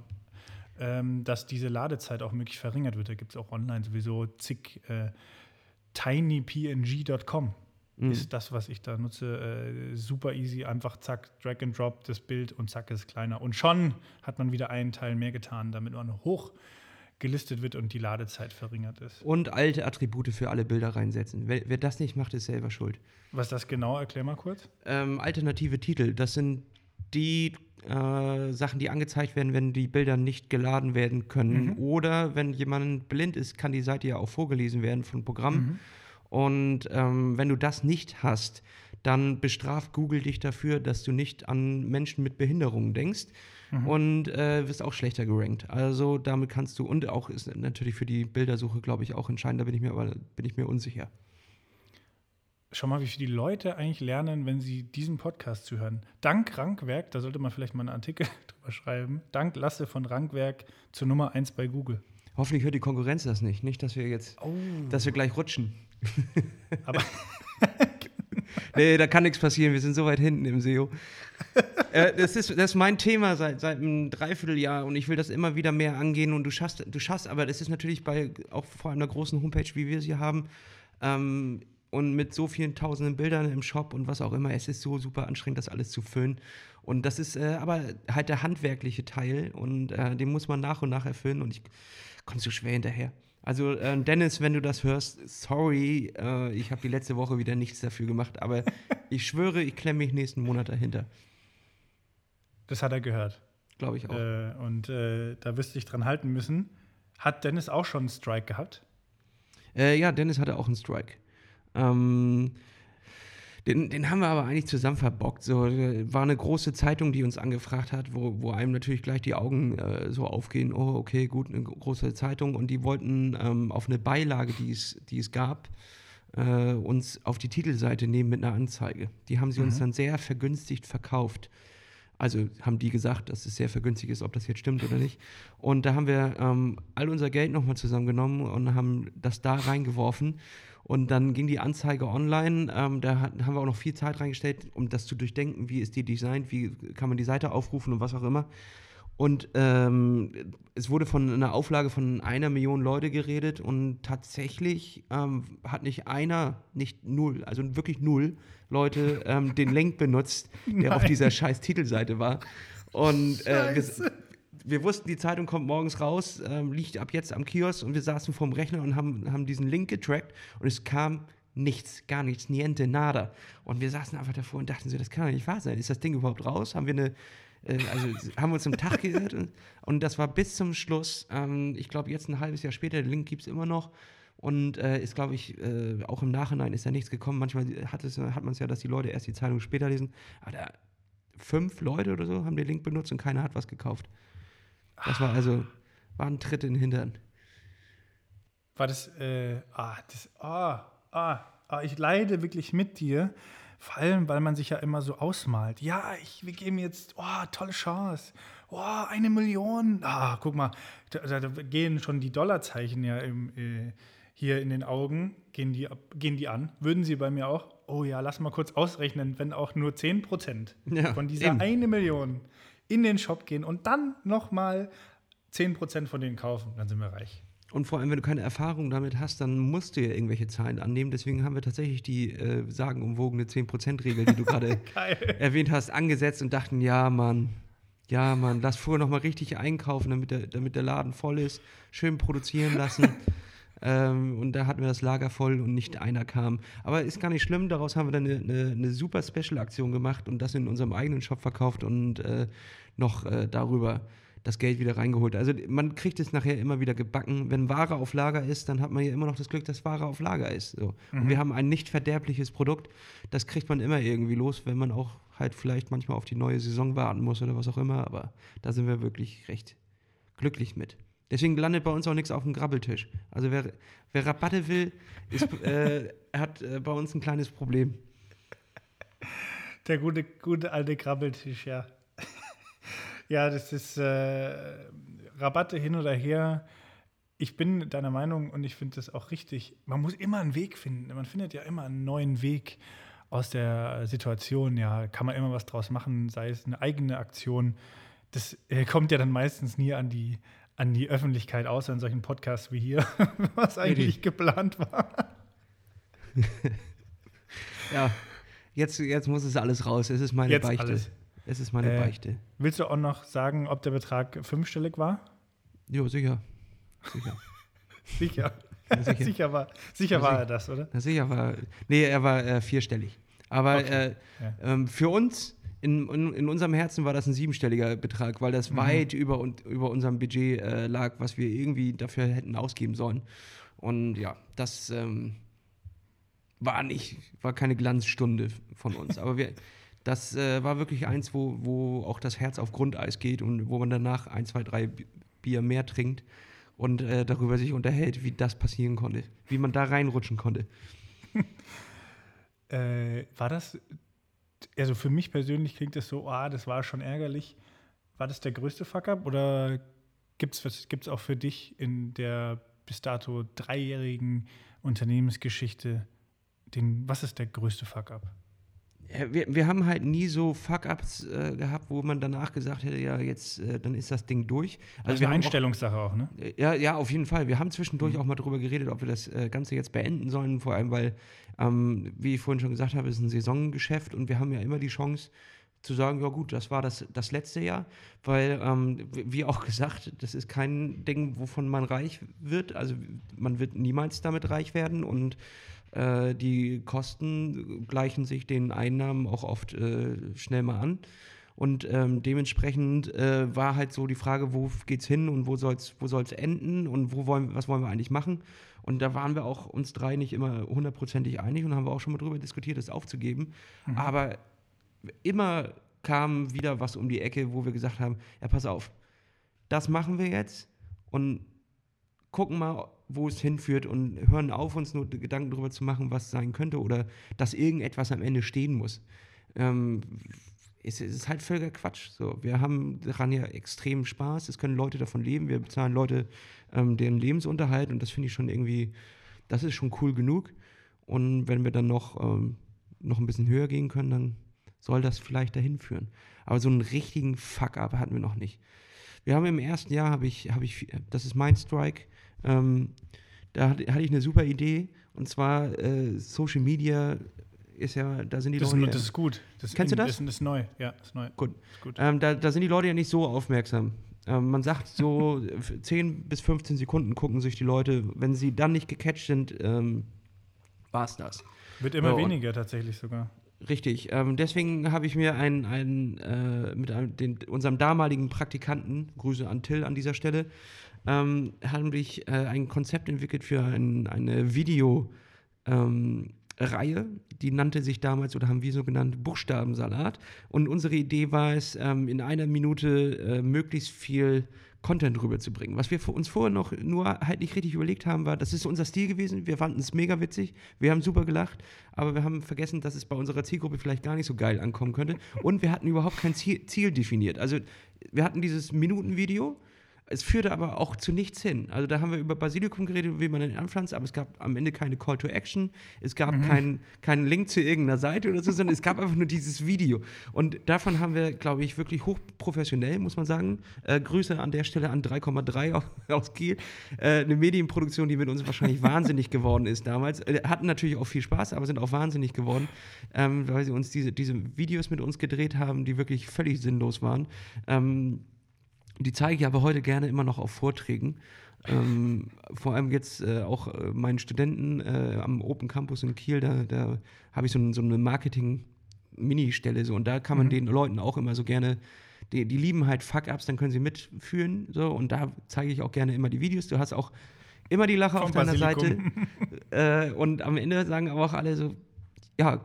Ähm, dass diese Ladezeit auch möglich verringert wird. Da gibt es auch online sowieso zig äh, tinypng.com Mhm. ist das, was ich da nutze. Äh, super easy, einfach zack, drag and drop das Bild und zack ist kleiner. Und schon hat man wieder einen Teil mehr getan, damit man hoch gelistet wird und die Ladezeit verringert ist. Und alte Attribute für alle Bilder reinsetzen. Wer, wer das nicht macht, ist selber schuld. Was ist das genau? Erklär mal kurz. Ähm, alternative Titel, das sind die äh, Sachen, die angezeigt werden, wenn die Bilder nicht geladen werden können. Mhm. Oder wenn jemand blind ist, kann die Seite ja auch vorgelesen werden von Programm. Mhm. Und ähm, wenn du das nicht hast, dann bestraft Google dich dafür, dass du nicht an Menschen mit Behinderungen denkst Mhm. und äh, wirst auch schlechter gerankt. Also damit kannst du, und auch ist natürlich für die Bildersuche, glaube ich, auch entscheidend, da bin ich mir aber bin ich mir unsicher. Schau mal, wie viele Leute eigentlich lernen, wenn sie diesen Podcast zuhören. Dank Rankwerk, da sollte man vielleicht mal einen Artikel drüber schreiben. Dank Lasse von Rankwerk zur Nummer 1 bei Google. Hoffentlich hört die Konkurrenz das nicht. Nicht, dass wir jetzt, Oh. dass wir gleich rutschen. Aber Nee, da kann nichts passieren, wir sind so weit hinten im SEO. äh, das, ist, das ist mein Thema seit, seit einem Dreivierteljahr und ich will das immer wieder mehr angehen und du schaffst, du schaffst, aber das ist natürlich bei auch vor einer großen Homepage, wie wir sie haben, ähm, und mit so vielen tausenden Bildern im Shop und was auch immer, es ist so super anstrengend, das alles zu füllen. Und das ist äh, aber halt der handwerkliche Teil und äh, den muss man nach und nach erfüllen und ich komme so schwer hinterher. Also äh, Dennis, wenn du das hörst, sorry, äh, ich habe die letzte Woche wieder nichts dafür gemacht, aber ich schwöre, ich klemme mich nächsten Monat dahinter. das hat er gehört. Glaube ich auch. Äh, und äh, da wirst du dich dran halten müssen. Hat Dennis auch schon einen Strike gehabt? Äh, ja, Dennis hatte auch einen Strike. Ähm, den, den haben wir aber eigentlich zusammen verbockt. So, äh, war eine große Zeitung, die uns angefragt hat, wo, wo einem natürlich gleich die Augen äh, so aufgehen. Oh, okay, gut, eine große Zeitung. Und die wollten ähm, auf eine Beilage, die es, die es gab, äh, uns auf die Titelseite nehmen mit einer Anzeige. Die haben sie uns Mhm. dann sehr vergünstigt verkauft. Also haben die gesagt, dass es sehr vergünstigt ist, ob das jetzt stimmt oder nicht. Und da haben wir ähm, all unser Geld nochmal zusammengenommen und haben das da reingeworfen. Und dann ging die Anzeige online. Ähm, da haben wir auch noch viel Zeit reingestellt, um das zu durchdenken. Wie ist die designt? Wie kann man die Seite aufrufen und was auch immer. Und ähm, es wurde von einer Auflage von einer Million Leute geredet und tatsächlich ähm, hat nicht einer, nicht null, also wirklich null Leute ähm, den Link benutzt, der auf Nein. dieser scheiß Titelseite war. Und äh, wir, wir wussten, die Zeitung kommt morgens raus, ähm, liegt ab jetzt am Kiosk und wir saßen vorm Rechner und haben, haben diesen Link getrackt und es kam nichts, gar nichts, niente, nada. Und wir saßen einfach davor und dachten so, das kann doch nicht wahr sein. Ist das Ding überhaupt raus? Haben wir eine, äh, also haben wir uns im Tag geirrt und, und das war bis zum Schluss. Ähm, ich glaube, jetzt ein halbes Jahr später, den Link gibt es immer noch. Und äh, ist, glaube ich, äh, auch im Nachhinein ist da nichts gekommen. Manchmal hat, hat man es ja, dass die Leute erst die Zeitung später lesen. Aber da fünf Leute oder so haben den Link benutzt und keiner hat was gekauft. Das war also War ein Tritt in den Hintern. War das, äh, ah, das, ah, ah, ah, ich leide wirklich mit dir. Vor allem, weil man sich ja immer so ausmalt. Ja, ich, wir geben jetzt, oh, tolle Chance. Oh, eine Million. Ah, guck mal, da, da gehen schon die Dollarzeichen ja im, äh, hier in den Augen, gehen die, gehen die an. Würden sie bei mir auch? Oh ja, lass mal kurz ausrechnen, wenn auch nur 10% Ja, von dieser eben. eine Million in den Shop gehen und dann nochmal 10% von denen kaufen, dann sind wir reich. Und vor allem, wenn du keine Erfahrung damit hast, dann musst du ja irgendwelche Zahlen annehmen. Deswegen haben wir tatsächlich die äh, sagenumwogene 10%-Regel, die du gerade erwähnt hast, angesetzt und dachten, ja, Mann, ja, Mann, lass vorher noch mal richtig einkaufen, damit der, damit der Laden voll ist, schön produzieren lassen. ähm, und da hatten wir das Lager voll und nicht einer kam. Aber ist gar nicht schlimm, daraus haben wir dann eine, eine, eine super Special-Aktion gemacht und das in unserem eigenen Shop verkauft und äh, noch äh, darüber das Geld wieder reingeholt. Also man kriegt es nachher immer wieder gebacken. Wenn Ware auf Lager ist, dann hat man ja immer noch das Glück, dass Ware auf Lager ist. So. Und wir haben ein nicht verderbliches Produkt. Das kriegt man immer irgendwie los, wenn man auch halt vielleicht manchmal auf die neue Saison warten muss oder was auch immer. Aber da sind wir wirklich recht glücklich mit. Deswegen landet bei uns auch nichts auf dem Grabbeltisch. Also wer, wer Rabatte will, ist, äh, hat äh, bei uns ein kleines Problem. Der gute, gute alte Krabbeltisch, ja. ja, das ist äh, Rabatte hin oder her. Ich bin deiner Meinung und ich finde das auch richtig. Man muss immer einen Weg finden. Man findet ja immer einen neuen Weg aus der Situation. Ja, kann man immer was draus machen, sei es eine eigene Aktion. Das äh, kommt ja dann meistens nie an die, an die Öffentlichkeit, außer in solchen Podcasts wie hier, was eigentlich geplant war. Ja, jetzt, jetzt muss es alles raus. Es ist meine Jetzt Beichte. alles. Es ist meine Äh, Beichte. Willst du auch noch sagen, ob der Betrag fünfstellig war? Jo, sicher. Sicher. Sicher. Ja, sicher. sicher war, sicher Ja, war sicher. er das, oder? Na sicher war. Nee, er war äh, vierstellig. Aber Okay, äh, ja. ähm, für uns, in, in, in unserem Herzen war das ein siebenstelliger Betrag, weil das Mhm. weit über, und, über unserem Budget äh, lag, was wir irgendwie dafür hätten ausgeben sollen. Und ja, das ähm, war nicht, war keine Glanzstunde von uns. Aber wir, das äh, war wirklich eins, wo, wo auch das Herz auf Grundeis geht und wo man danach ein, zwei, drei Bi- Bier mehr trinkt und äh, darüber sich unterhält, wie das passieren konnte, wie man da reinrutschen konnte. Äh, war das, also für mich persönlich klingt das so, ah, das war schon ärgerlich. War das der größte Fuck-up oder gibt es auch für dich in der bis dato dreijährigen Unternehmensgeschichte den, was ist der größte Fuck-up? Wir, wir haben halt nie so Fuck-Ups äh, gehabt, wo man danach gesagt hätte, ja, jetzt, äh, dann ist das Ding durch. Also wir eine haben auch, Einstellungssache auch, ne? ja, ja, auf jeden Fall. Wir haben zwischendurch Mhm. auch mal darüber geredet, ob wir das äh, Ganze jetzt beenden sollen, vor allem, weil, ähm, wie ich vorhin schon gesagt habe, es ist ein Saisongeschäft und wir haben ja immer die Chance zu sagen, ja gut, das war das, das letzte Jahr, weil, ähm, wie wie auch gesagt, das ist kein Ding, wovon man reich wird. Also man wird niemals damit reich werden und äh, die Kosten gleichen sich den Einnahmen auch oft äh, schnell mal an. Und ähm, dementsprechend äh, war halt so die Frage, wo geht's hin und wo soll's, wo soll's enden und wo wollen, was wollen wir eigentlich machen? Und da waren wir auch uns drei nicht immer hundertprozentig einig und haben wir auch schon mal drüber diskutiert, das aufzugeben. Aber immer kam wieder was um die Ecke, wo wir gesagt haben, ja, pass auf, das machen wir jetzt und gucken mal, wo es hinführt und hören auf, uns nur Gedanken darüber zu machen, was sein könnte oder dass irgendetwas am Ende stehen muss. Ähm, es, es ist halt völliger Quatsch. So, wir haben daran ja extrem Spaß. Es können Leute davon leben. Wir bezahlen Leute ähm, deren Lebensunterhalt und das finde ich schon irgendwie, das ist schon cool genug. Und wenn wir dann noch, ähm, noch ein bisschen höher gehen können, dann soll das vielleicht dahin führen. Aber so einen richtigen Fuck-up hatten wir noch nicht. Wir haben im ersten Jahr, habe ich, habe ich, das ist mein Strike, ähm, da hatte, hatte ich eine super Idee und zwar äh, Social Media ist ja, da sind die Das, ist, Leute. nur- das ist gut. Das Kennst du das? Das, ist neu. Ja, ist neu. Gut. Ist gut. Ähm, da, da sind die Leute ja nicht so aufmerksam. Ähm, man sagt so, f- 10 bis 15 Sekunden gucken sich die Leute. Wenn sie dann nicht gecatcht sind, ähm, war es das. Wird immer so, weniger tatsächlich sogar. Richtig. Ähm, deswegen habe ich mir einen, einen äh, mit einem, den, unserem damaligen Praktikanten, Grüße an Till an dieser Stelle, ähm, haben ich äh, ein Konzept entwickelt für ein, eine Video, ähm, die nannte sich damals oder haben wir so genannt Buchstabensalat. Und unsere Idee war es, ähm, in einer Minute äh, möglichst viel Content rüberzubringen. Was wir uns vorher noch nur halt nicht richtig überlegt haben, war, das ist unser Stil gewesen. Wir fanden es mega witzig, wir haben super gelacht, aber wir haben vergessen, dass es bei unserer Zielgruppe vielleicht gar nicht so geil ankommen könnte. Und wir hatten überhaupt kein Ziel, Ziel definiert. Also wir hatten dieses Minutenvideo es führte aber auch zu nichts hin. Also da haben wir über Basilikum geredet, wie man den anpflanzt, aber es gab am Ende keine Call to Action, es gab mhm. keinen kein Link zu irgendeiner Seite oder so, sondern es gab einfach nur dieses Video. Und davon haben wir, glaube ich, wirklich hochprofessionell, muss man sagen. Äh, Grüße an der Stelle an 3,3 aus, aus, Kiel. Äh, eine Medienproduktion, die mit uns wahrscheinlich wahnsinnig geworden ist damals. Äh, hatten natürlich auch viel Spaß, aber sind auch wahnsinnig geworden, ähm, weil sie uns diese, diese Videos mit uns gedreht haben, die wirklich völlig sinnlos waren. Ähm, die zeige ich aber heute gerne immer noch auf Vorträgen. Ähm, vor allem jetzt äh, auch äh, meinen Studenten äh, am Open Campus in Kiel, da, da habe ich so, ein, so eine Marketing-Mini-Stelle so und da kann man mhm. den Leuten auch immer so gerne, die, die lieben halt Fuck-Ups, dann können sie mitfühlen so und da zeige ich auch gerne immer die Videos. Du hast auch immer die Lache Vom auf deiner Basilikum. Seite äh, und am Ende sagen aber auch alle so, ja,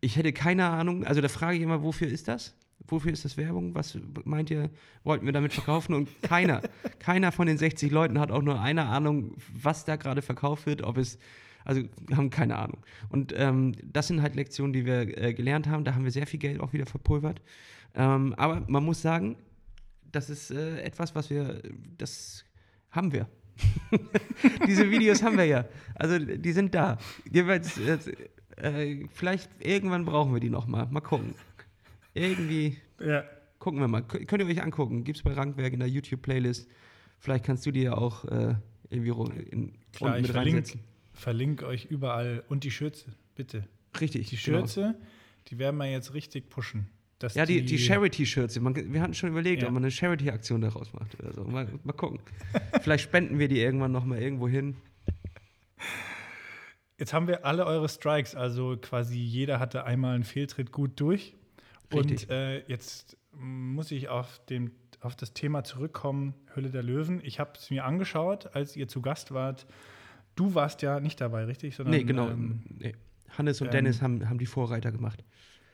ich hätte keine Ahnung, also da frage ich immer, wofür ist das? Wofür ist das Werbung? Was meint ihr, wollten wir damit verkaufen? Und keiner, keiner von den 60 Leuten hat auch nur eine Ahnung, was da gerade verkauft wird, ob es, also haben keine Ahnung. Und ähm, das sind halt Lektionen, die wir äh, gelernt haben. Da haben wir sehr viel Geld auch wieder verpulvert. Ähm, aber man muss sagen, das ist äh, etwas, was wir, das haben wir. Diese Videos haben wir ja. Also die sind da. Jeweils, äh, äh vielleicht irgendwann brauchen wir die nochmal. Mal gucken. Irgendwie. Ja. Gucken wir mal. Könnt ihr euch angucken. Gibt es bei Rankwerk in der YouTube-Playlist. Vielleicht kannst du dir ja auch äh, irgendwie in, Klar, mit ich reinsetzen. Verlinke euch überall. Und die Schürze, bitte. Richtig. Die genau. Schürze, genau. die werden wir jetzt richtig pushen. ja, die, die, die Charity-Schürze. Wir hatten schon überlegt, ja. ob man eine Charity-Aktion daraus macht. Oder so. mal, mal gucken. Vielleicht spenden wir die irgendwann noch mal irgendwo hin. Jetzt haben wir alle eure Strikes, also quasi jeder hatte einmal einen Fehltritt gut durch. Richtig. Und äh, jetzt muss ich auf, dem, auf das Thema zurückkommen, Hülle der Löwen. Ich habe es mir angeschaut, als ihr zu Gast wart. Du warst ja nicht dabei, richtig? Sondern, nee, genau. Ähm, nee. Hannes und ähm, Dennis haben, haben die Vorreiter gemacht.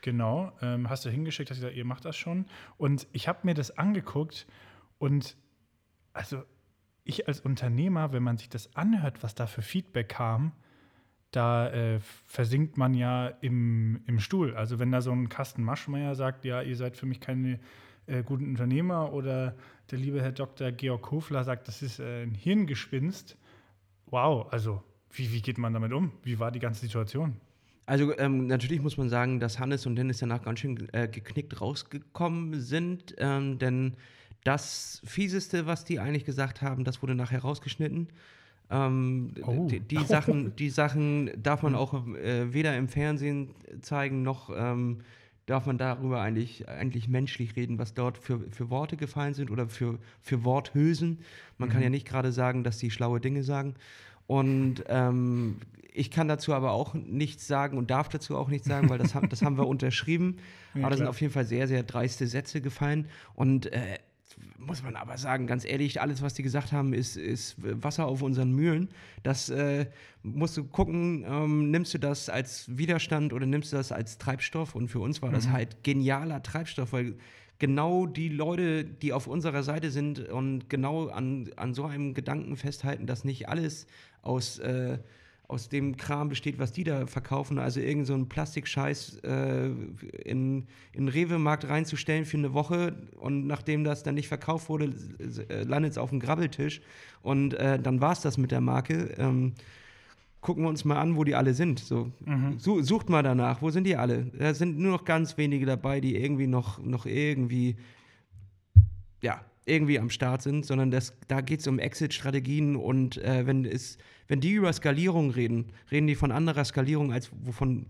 Genau, ähm, hast du hingeschickt, dass ich gesagt, ihr macht das schon. Und ich habe mir das angeguckt und also ich als Unternehmer, wenn man sich das anhört, was da für Feedback kam, da äh, versinkt man ja im, im Stuhl. Also wenn da so ein Carsten Maschmeyer sagt, ja, ihr seid für mich keine äh, guten Unternehmer oder der liebe Herr Dr. Georg Kofler sagt, das ist äh, ein Hirngespinst. Wow, also wie, wie geht man damit um? Wie war die ganze Situation? Also ähm, natürlich muss man sagen, dass Hannes und Dennis danach ganz schön äh, geknickt rausgekommen sind, ähm, denn das Fieseste, was die eigentlich gesagt haben, das wurde nachher rausgeschnitten. Ähm, oh. die, die, Sachen, die Sachen darf man auch äh, weder im Fernsehen zeigen, noch ähm, darf man darüber eigentlich, eigentlich menschlich reden, was dort für, für Worte gefallen sind oder für, für Worthülsen. Man mhm. kann ja nicht gerade sagen, dass sie schlaue Dinge sagen. Und ähm, ich kann dazu aber auch nichts sagen und darf dazu auch nichts sagen, weil das, das haben wir unterschrieben. Ja, aber da sind auf jeden Fall sehr, sehr dreiste Sätze gefallen. Und äh, muss man aber sagen, ganz ehrlich, alles, was die gesagt haben, ist, ist Wasser auf unseren Mühlen. Das äh, musst du gucken, ähm, nimmst du das als Widerstand oder nimmst du das als Treibstoff? Und für uns war das mhm. halt genialer Treibstoff, weil genau die Leute, die auf unserer Seite sind und genau an, an so einem Gedanken festhalten, dass nicht alles aus äh, aus dem Kram besteht, was die da verkaufen. Also irgend so Plastikscheiß äh, in, in Rewe-Markt reinzustellen für eine Woche und nachdem das dann nicht verkauft wurde, äh, landet es auf dem Grabbeltisch und äh, dann war es das mit der Marke. Ähm, gucken wir uns mal an, wo die alle sind. So, mhm. sucht mal danach, wo sind die alle? Da sind nur noch ganz wenige dabei, die irgendwie noch, noch irgendwie, ja, irgendwie am Start sind, sondern das, da geht es um Exit-Strategien und äh, wenn, es, wenn die über Skalierung reden, reden die von anderer Skalierung, als wovon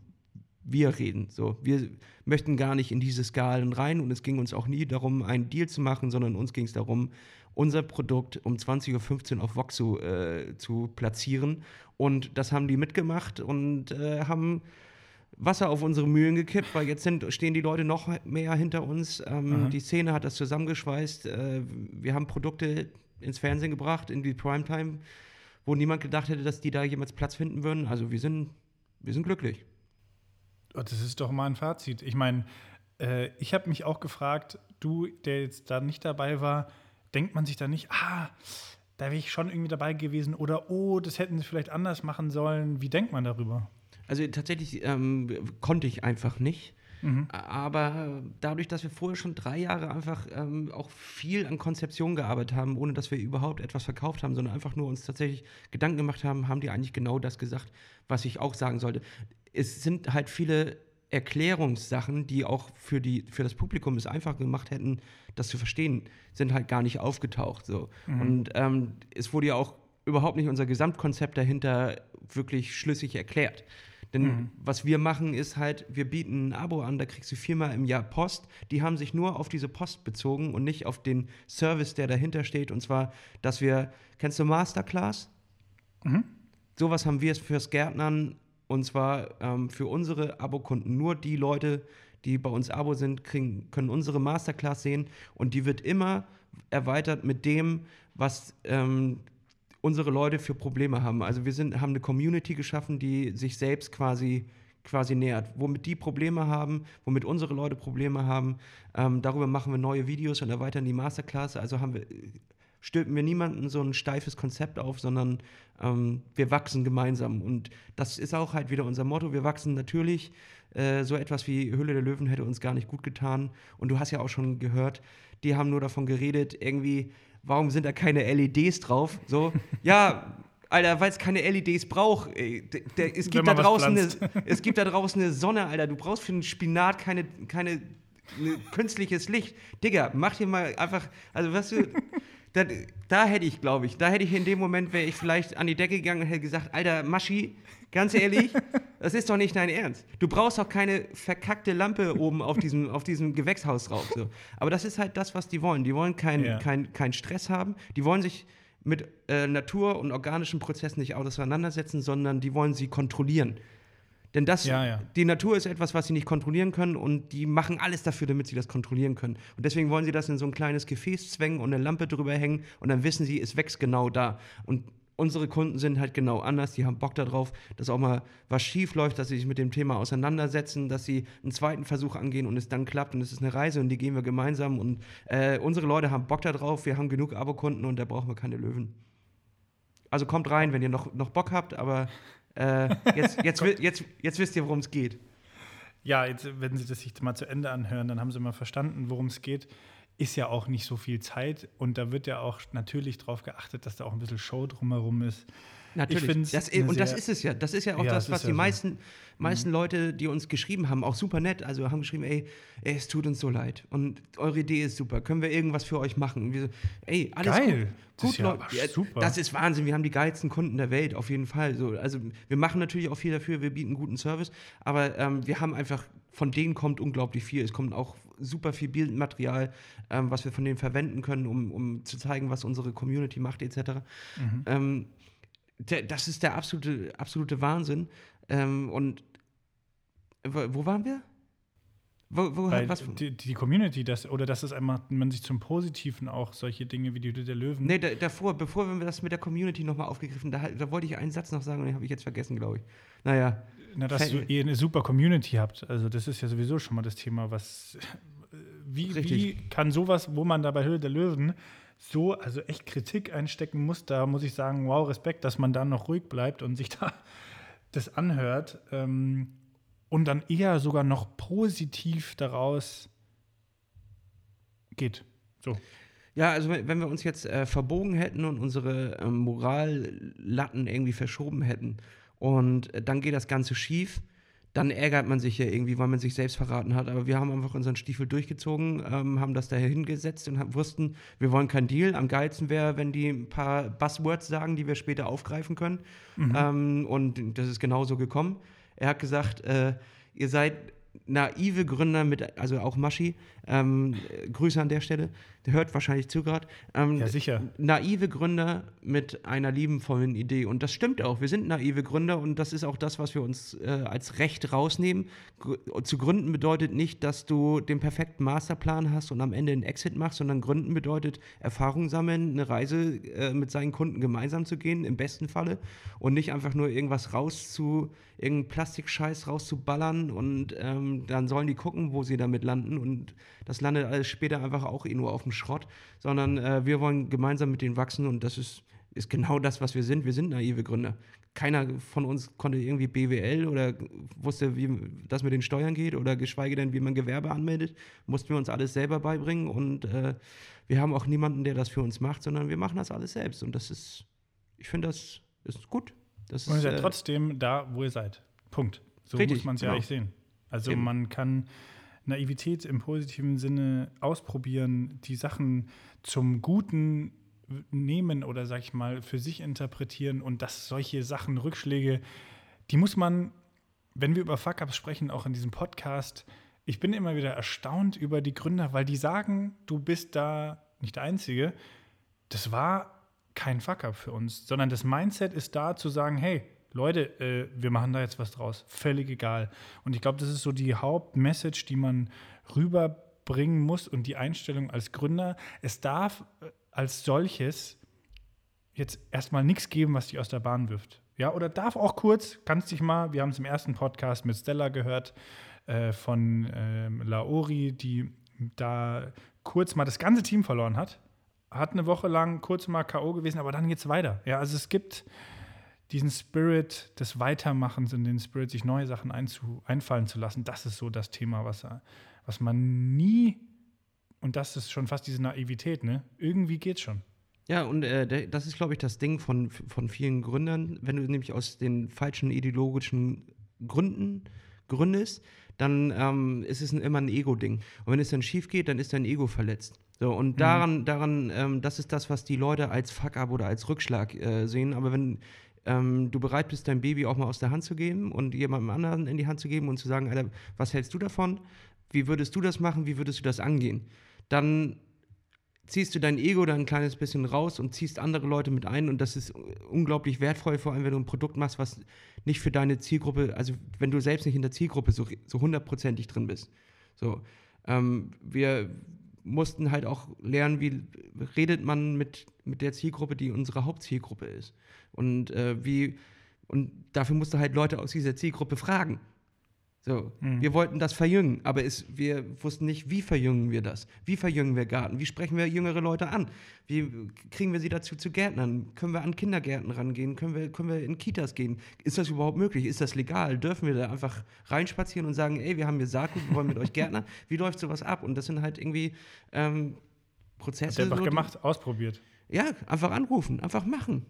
wir reden. So, wir möchten gar nicht in diese Skalen rein und es ging uns auch nie darum, einen Deal zu machen, sondern uns ging es darum, unser Produkt um 20.15 Uhr auf Voxu äh, zu platzieren. Und das haben die mitgemacht und äh, haben Wasser auf unsere Mühlen gekippt, weil jetzt sind, stehen die Leute noch mehr hinter uns. Ähm, die Szene hat das zusammengeschweißt. Äh, wir haben Produkte ins Fernsehen gebracht, in die Primetime, wo niemand gedacht hätte, dass die da jemals Platz finden würden. Also wir sind wir sind glücklich. Oh, das ist doch mal ein Fazit. Ich meine, äh, ich habe mich auch gefragt, du, der jetzt da nicht dabei war, denkt man sich da nicht, ah, da wäre ich schon irgendwie dabei gewesen oder oh, das hätten sie vielleicht anders machen sollen. Wie denkt man darüber? Also tatsächlich ähm, konnte ich einfach nicht. Mhm. Aber dadurch, dass wir vorher schon drei Jahre einfach ähm, auch viel an Konzeption gearbeitet haben, ohne dass wir überhaupt etwas verkauft haben, sondern einfach nur uns tatsächlich Gedanken gemacht haben, haben die eigentlich genau das gesagt, was ich auch sagen sollte. Es sind halt viele Erklärungssachen, die auch für, die, für das Publikum es einfach gemacht hätten, das zu verstehen, sind halt gar nicht aufgetaucht. So. Mhm. Und ähm, es wurde ja auch überhaupt nicht unser Gesamtkonzept dahinter wirklich schlüssig erklärt. Denn mhm. was wir machen, ist halt, wir bieten ein Abo an, da kriegst du viermal im Jahr Post. Die haben sich nur auf diese Post bezogen und nicht auf den Service, der dahinter steht. Und zwar, dass wir, kennst du Masterclass? Mhm. Sowas haben wir fürs Gärtnern und zwar ähm, für unsere Abokunden. Nur die Leute, die bei uns Abo sind, kriegen, können unsere Masterclass sehen und die wird immer erweitert mit dem, was ähm, unsere Leute für Probleme haben. Also wir sind, haben eine Community geschaffen, die sich selbst quasi quasi nähert, womit die Probleme haben, womit unsere Leute Probleme haben. Ähm, darüber machen wir neue Videos und erweitern die Masterclass. Also haben wir, stülpen wir niemanden so ein steifes Konzept auf, sondern ähm, wir wachsen gemeinsam. Und das ist auch halt wieder unser Motto. Wir wachsen natürlich. Äh, so etwas wie Höhle der Löwen hätte uns gar nicht gut getan. Und du hast ja auch schon gehört, die haben nur davon geredet, irgendwie warum sind da keine LEDs drauf? So, ja, Alter, weil es keine LEDs braucht. es, gibt da draußen eine, es gibt da draußen eine Sonne, Alter. Du brauchst für einen Spinat keine, keine ne, künstliches Licht. Digga, mach dir mal einfach, also weißt du, da, da hätte ich, glaube ich, da hätte ich in dem Moment, wäre ich vielleicht an die Decke gegangen und hätte gesagt, Alter, Maschi, Ganz ehrlich, das ist doch nicht dein Ernst. Du brauchst doch keine verkackte Lampe oben auf diesem, auf diesem Gewächshaus drauf. So. Aber das ist halt das, was die wollen. Die wollen keinen ja. kein, kein Stress haben. Die wollen sich mit äh, Natur und organischen Prozessen nicht auseinandersetzen, sondern die wollen sie kontrollieren. Denn das, ja, ja. die Natur ist etwas, was sie nicht kontrollieren können und die machen alles dafür, damit sie das kontrollieren können. Und deswegen wollen sie das in so ein kleines Gefäß zwängen und eine Lampe drüber hängen und dann wissen sie, es wächst genau da. Und unsere Kunden sind halt genau anders, die haben Bock darauf, dass auch mal was schief läuft, dass sie sich mit dem Thema auseinandersetzen, dass sie einen zweiten Versuch angehen und es dann klappt und es ist eine Reise und die gehen wir gemeinsam und äh, unsere Leute haben Bock darauf, wir haben genug Abokunden und da brauchen wir keine Löwen. Also kommt rein, wenn ihr noch, noch Bock habt, aber äh, jetzt, jetzt, jetzt, jetzt wisst ihr, worum es geht. Ja, jetzt, wenn Sie das sich mal zu Ende anhören, dann haben Sie mal verstanden, worum es geht ist ja auch nicht so viel Zeit und da wird ja auch natürlich darauf geachtet, dass da auch ein bisschen Show drumherum ist. Natürlich. Das, und das ist es ja. Das ist ja auch ja, das, was die ja meisten, so. Meisten mhm. Leute, die uns geschrieben haben, auch super nett, also haben geschrieben, ey, ey, es tut uns so leid und eure Idee ist super. Können wir irgendwas für euch machen? Und wir so, ey, alles Geil. gut. gut das ist ja super. Das ist Wahnsinn. Wir haben die geilsten Kunden der Welt, auf jeden Fall. So, also wir machen natürlich auch viel dafür, wir bieten guten Service, aber ähm, wir haben einfach, von denen kommt unglaublich viel. Es kommt auch super viel Bildmaterial, ähm, was wir von denen verwenden können, um, um zu zeigen, was unsere Community macht, etc. Mhm. Ähm, das ist der absolute, absolute Wahnsinn. Ähm, und wo waren wir? Wo, wo, Weil was? Die, die, Community, das, oder dass es einmal, man sich zum Positiven auch solche Dinge wie die Hütte der Löwen. Nee, da, davor, bevor wir das mit der Community nochmal aufgegriffen, da, da wollte ich einen Satz noch sagen und den habe ich jetzt vergessen, glaube ich. Naja. Na, dass ihr eine super Community habt. Also, das ist ja sowieso schon mal das Thema, was. Wie, wie kann sowas, wo man da bei Höhle der Löwen so, also echt Kritik einstecken muss, da muss ich sagen, wow, Respekt, dass man da noch ruhig bleibt und sich da das anhört ähm, und dann eher sogar noch positiv daraus geht. So. Ja, also wenn wir uns jetzt äh, verbogen hätten und unsere äh, Morallatten irgendwie verschoben hätten und äh, dann geht das Ganze schief, dann ärgert man sich ja irgendwie, weil man sich selbst verraten hat. Aber wir haben einfach unseren Stiefel durchgezogen, ähm, haben das da hingesetzt und haben, wussten, wir wollen keinen Deal. Am geilsten wäre, wenn die ein paar Buzzwords sagen, die wir später aufgreifen können. Mhm. Ähm, und das ist genauso gekommen. Er hat gesagt, äh, ihr seid naive Gründer mit, also auch Maschi, ähm, Grüße an der Stelle, der hört wahrscheinlich zu gerade. Ähm, ja, sicher. Naive Gründer mit einer liebenvollen Idee. Und das stimmt auch. Wir sind naive Gründer und das ist auch das, was wir uns äh, als Recht rausnehmen. Gr zu gründen bedeutet nicht, dass du den perfekten Masterplan hast und am Ende einen Exit machst, sondern gründen bedeutet Erfahrung sammeln, eine Reise äh, mit seinen Kunden gemeinsam zu gehen, im besten Falle. Und nicht einfach nur irgendwas rauszu irgendeinen Plastikscheiß rauszuballern und ähm, dann sollen die gucken, wo sie damit landen und das landet alles später einfach auch eh nur auf dem Schrott, sondern äh, wir wollen gemeinsam mit denen wachsen und das ist, ist genau das, was wir sind. Wir sind naive Gründer. Keiner von uns konnte irgendwie BWL oder wusste, wie das mit den Steuern geht oder geschweige denn, wie man Gewerbe anmeldet. Mussten wir uns alles selber beibringen und äh, wir haben auch niemanden, der das für uns macht, sondern wir machen das alles selbst und das ist, ich finde, das ist gut. Das Und ihr ist, seid äh, trotzdem da, wo ihr seid. Punkt. So Richtig, muss man es ja genau. eigentlich sehen. Also Eben. man kann Naivität im positiven Sinne ausprobieren, die Sachen zum Guten nehmen oder sag ich mal für sich interpretieren und dass solche Sachen, Rückschläge, die muss man, wenn wir über Fuck-Ups sprechen, auch in diesem Podcast, ich bin immer wieder erstaunt über die Gründer, weil die sagen, du bist da nicht der Einzige. Das war kein Fuck-up für uns, sondern das Mindset ist da zu sagen, hey, Leute, äh, wir machen da jetzt was draus. Völlig egal. Und ich glaube, das ist so die Hauptmessage, die man rüberbringen muss und die Einstellung als Gründer. Es darf äh, als solches jetzt erstmal nichts geben, was dich aus der Bahn wirft. Ja, oder darf auch kurz, kannst dich mal, wir haben es im ersten Podcast mit Stella gehört, äh, von ähm, Laori, die da kurz mal das ganze Team verloren hat. Hat eine Woche lang kurz mal K.O. gewesen, aber dann geht's weiter. Ja, also es gibt diesen Spirit des Weitermachens und den Spirit, sich neue Sachen einzu, einfallen zu lassen. Das ist so das Thema, was, was man nie, und das ist schon fast diese Naivität, ne? Irgendwie geht's schon. Ja, und äh, das ist, glaube ich, das Ding von, von vielen Gründern. Wenn du nämlich aus den falschen ideologischen Gründen gründest, dann ähm, ist es immer ein Ego-Ding. Und wenn es dann schief geht, dann ist dein Ego verletzt. So, und daran, daran ähm, das ist das, was die Leute als Fuck-up oder als Rückschlag äh, sehen. Aber wenn ähm, du bereit bist, dein Baby auch mal aus der Hand zu geben und jemandem anderen in die Hand zu geben und zu sagen, Alter, was hältst du davon? Wie würdest du das machen? Wie würdest du das angehen? Dann ziehst du dein Ego da ein kleines bisschen raus und ziehst andere Leute mit ein und das ist unglaublich wertvoll, vor allem wenn du ein Produkt machst, was nicht für deine Zielgruppe, also wenn du selbst nicht in der Zielgruppe so, so hundertprozentig drin bist. So, ähm, wir mussten halt auch lernen, wie redet man mit, mit der Zielgruppe, die unsere Hauptzielgruppe ist. Und äh, wie, und dafür musst du halt Leute aus dieser Zielgruppe fragen. So, wir wollten das verjüngen, aber es, wir wussten nicht, wie verjüngen wir das? Wie verjüngen wir Garten? Wie sprechen wir jüngere Leute an? Wie kriegen wir sie dazu zu Gärtnern? Können wir an Kindergärten rangehen? Können wir, können wir in Kitas gehen? Ist das überhaupt möglich? Ist das legal? Dürfen wir da einfach reinspazieren und sagen, ey, wir haben hier Saatgut, wir wollen mit euch Gärtner? Wie läuft sowas ab? Und das sind halt irgendwie ähm, Prozesse. Hast du einfach so, gemacht, ausprobiert. ja, einfach anrufen, einfach machen.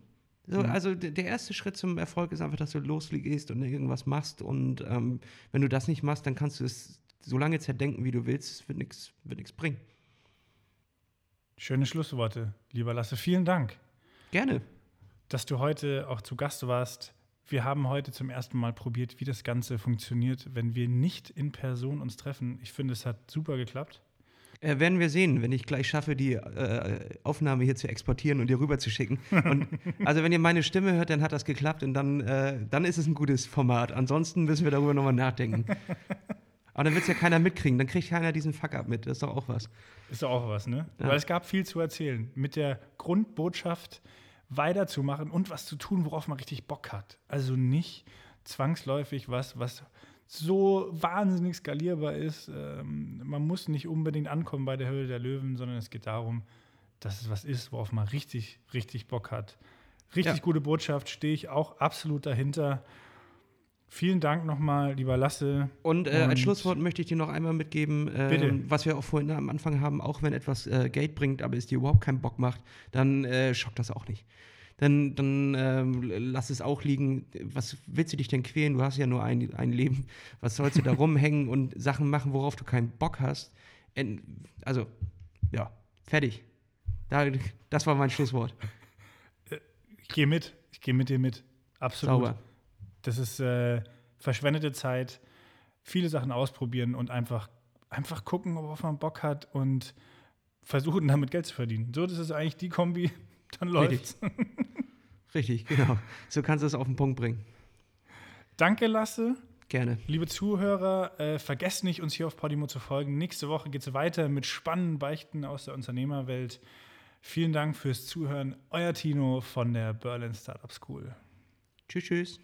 So, Also d- der erste Schritt zum Erfolg ist einfach, dass du losgehst und irgendwas machst. Und ähm, wenn du das nicht machst, dann kannst du es so lange zerdenken, wie du willst. Es wird nichts wird nix bringen. Schöne Schlussworte, lieber Lasse. Vielen Dank, Gerne. dass du heute auch zu Gast warst. Wir haben heute zum ersten Mal probiert, wie das Ganze funktioniert, wenn wir nicht in Person uns treffen. Ich finde, es hat super geklappt. Äh, werden wir sehen, wenn ich gleich schaffe, die äh, Aufnahme hier zu exportieren und dir rüber zu schicken. Und, also wenn ihr meine Stimme hört, dann hat das geklappt und dann, äh, dann ist es ein gutes Format. Ansonsten müssen wir darüber nochmal nachdenken. Aber dann wird es ja keiner mitkriegen. Dann kriegt keiner diesen Fuck-up mit. Das ist doch auch was. Ist doch auch was, ne? Ja. Weil es gab viel zu erzählen. Mit der Grundbotschaft weiterzumachen und was zu tun, worauf man richtig Bock hat. Also nicht zwangsläufig was, was so wahnsinnig skalierbar ist. Ähm, man muss nicht unbedingt ankommen bei der Höhle der Löwen, sondern es geht darum, dass es was ist, worauf man richtig, richtig Bock hat. Richtig Ja. gute Botschaft, stehe ich auch absolut dahinter. Vielen Dank nochmal, lieber Lasse. Und, äh, Und- als Schlusswort möchte ich dir noch einmal mitgeben, Bitte. was wir auch vorhin am Anfang haben, auch wenn etwas äh, Geld bringt, aber es dir überhaupt keinen Bock macht, dann äh, schockt das auch nicht. Dann, dann ähm, lass es auch liegen. Was willst du dich denn quälen? Du hast ja nur ein, ein Leben. Was sollst du da rumhängen und Sachen machen, worauf du keinen Bock hast? Also, ja, fertig. Da, das war mein Schlusswort. Ich gehe mit. Ich gehe mit dir mit. Absolut. Sauber. Das ist äh, verschwendete Zeit. Viele Sachen ausprobieren und einfach, einfach gucken, worauf man Bock hat und versuchen, damit Geld zu verdienen. So, das ist eigentlich die Kombi. Dann läuft's. Richtig, genau. So kannst du es auf den Punkt bringen. Danke, Lasse. Gerne. Liebe Zuhörer, äh, vergesst nicht, uns hier auf Podimo zu folgen. Nächste Woche geht es weiter mit spannenden Beichten aus der Unternehmerwelt. Vielen Dank fürs Zuhören. Euer Tino von der Berlin Startup School. Tschüss, tschüss.